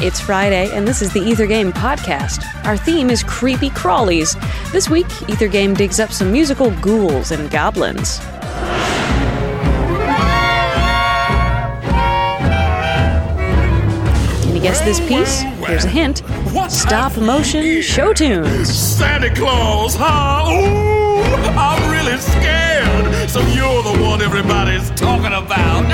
It's Friday, and this is the Ether Game podcast. Our theme is creepy crawlies. This week, Ether Game digs up some musical ghouls and goblins. Can you guess this piece? Here's a hint stop motion show tunes. Santa Claus, huh? Ooh, I'm really scared. So you're the one everybody's talking about.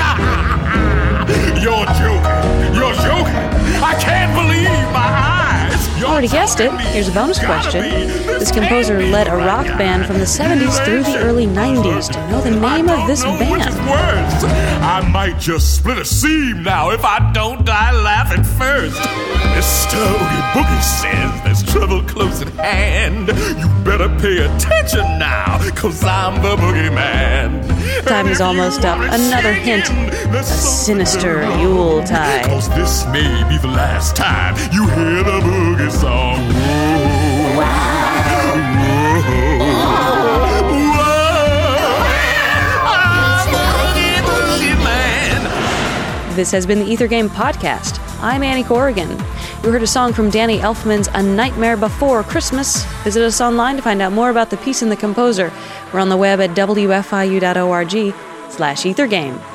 Already guessed it. Here's a bonus question. This composer led a rock band from the 70s through the early 90s. Do you know the name of this I don't know which is band? I might just split a seam now if I don't die laughing first. Mr. Oogie Boogie says there's trouble close at hand. You better pay attention now, cause I'm the boogeyman. Time is almost up. Another hint. A sinister Yuletide. Cause this may be the last time you hear This has been the Ether Game Podcast. I'm Annie Corrigan. You heard a song from Danny Elfman's A Nightmare Before Christmas. Visit us online to find out more about the piece and the composer. We're on the web at wfiu.org slash ethergame.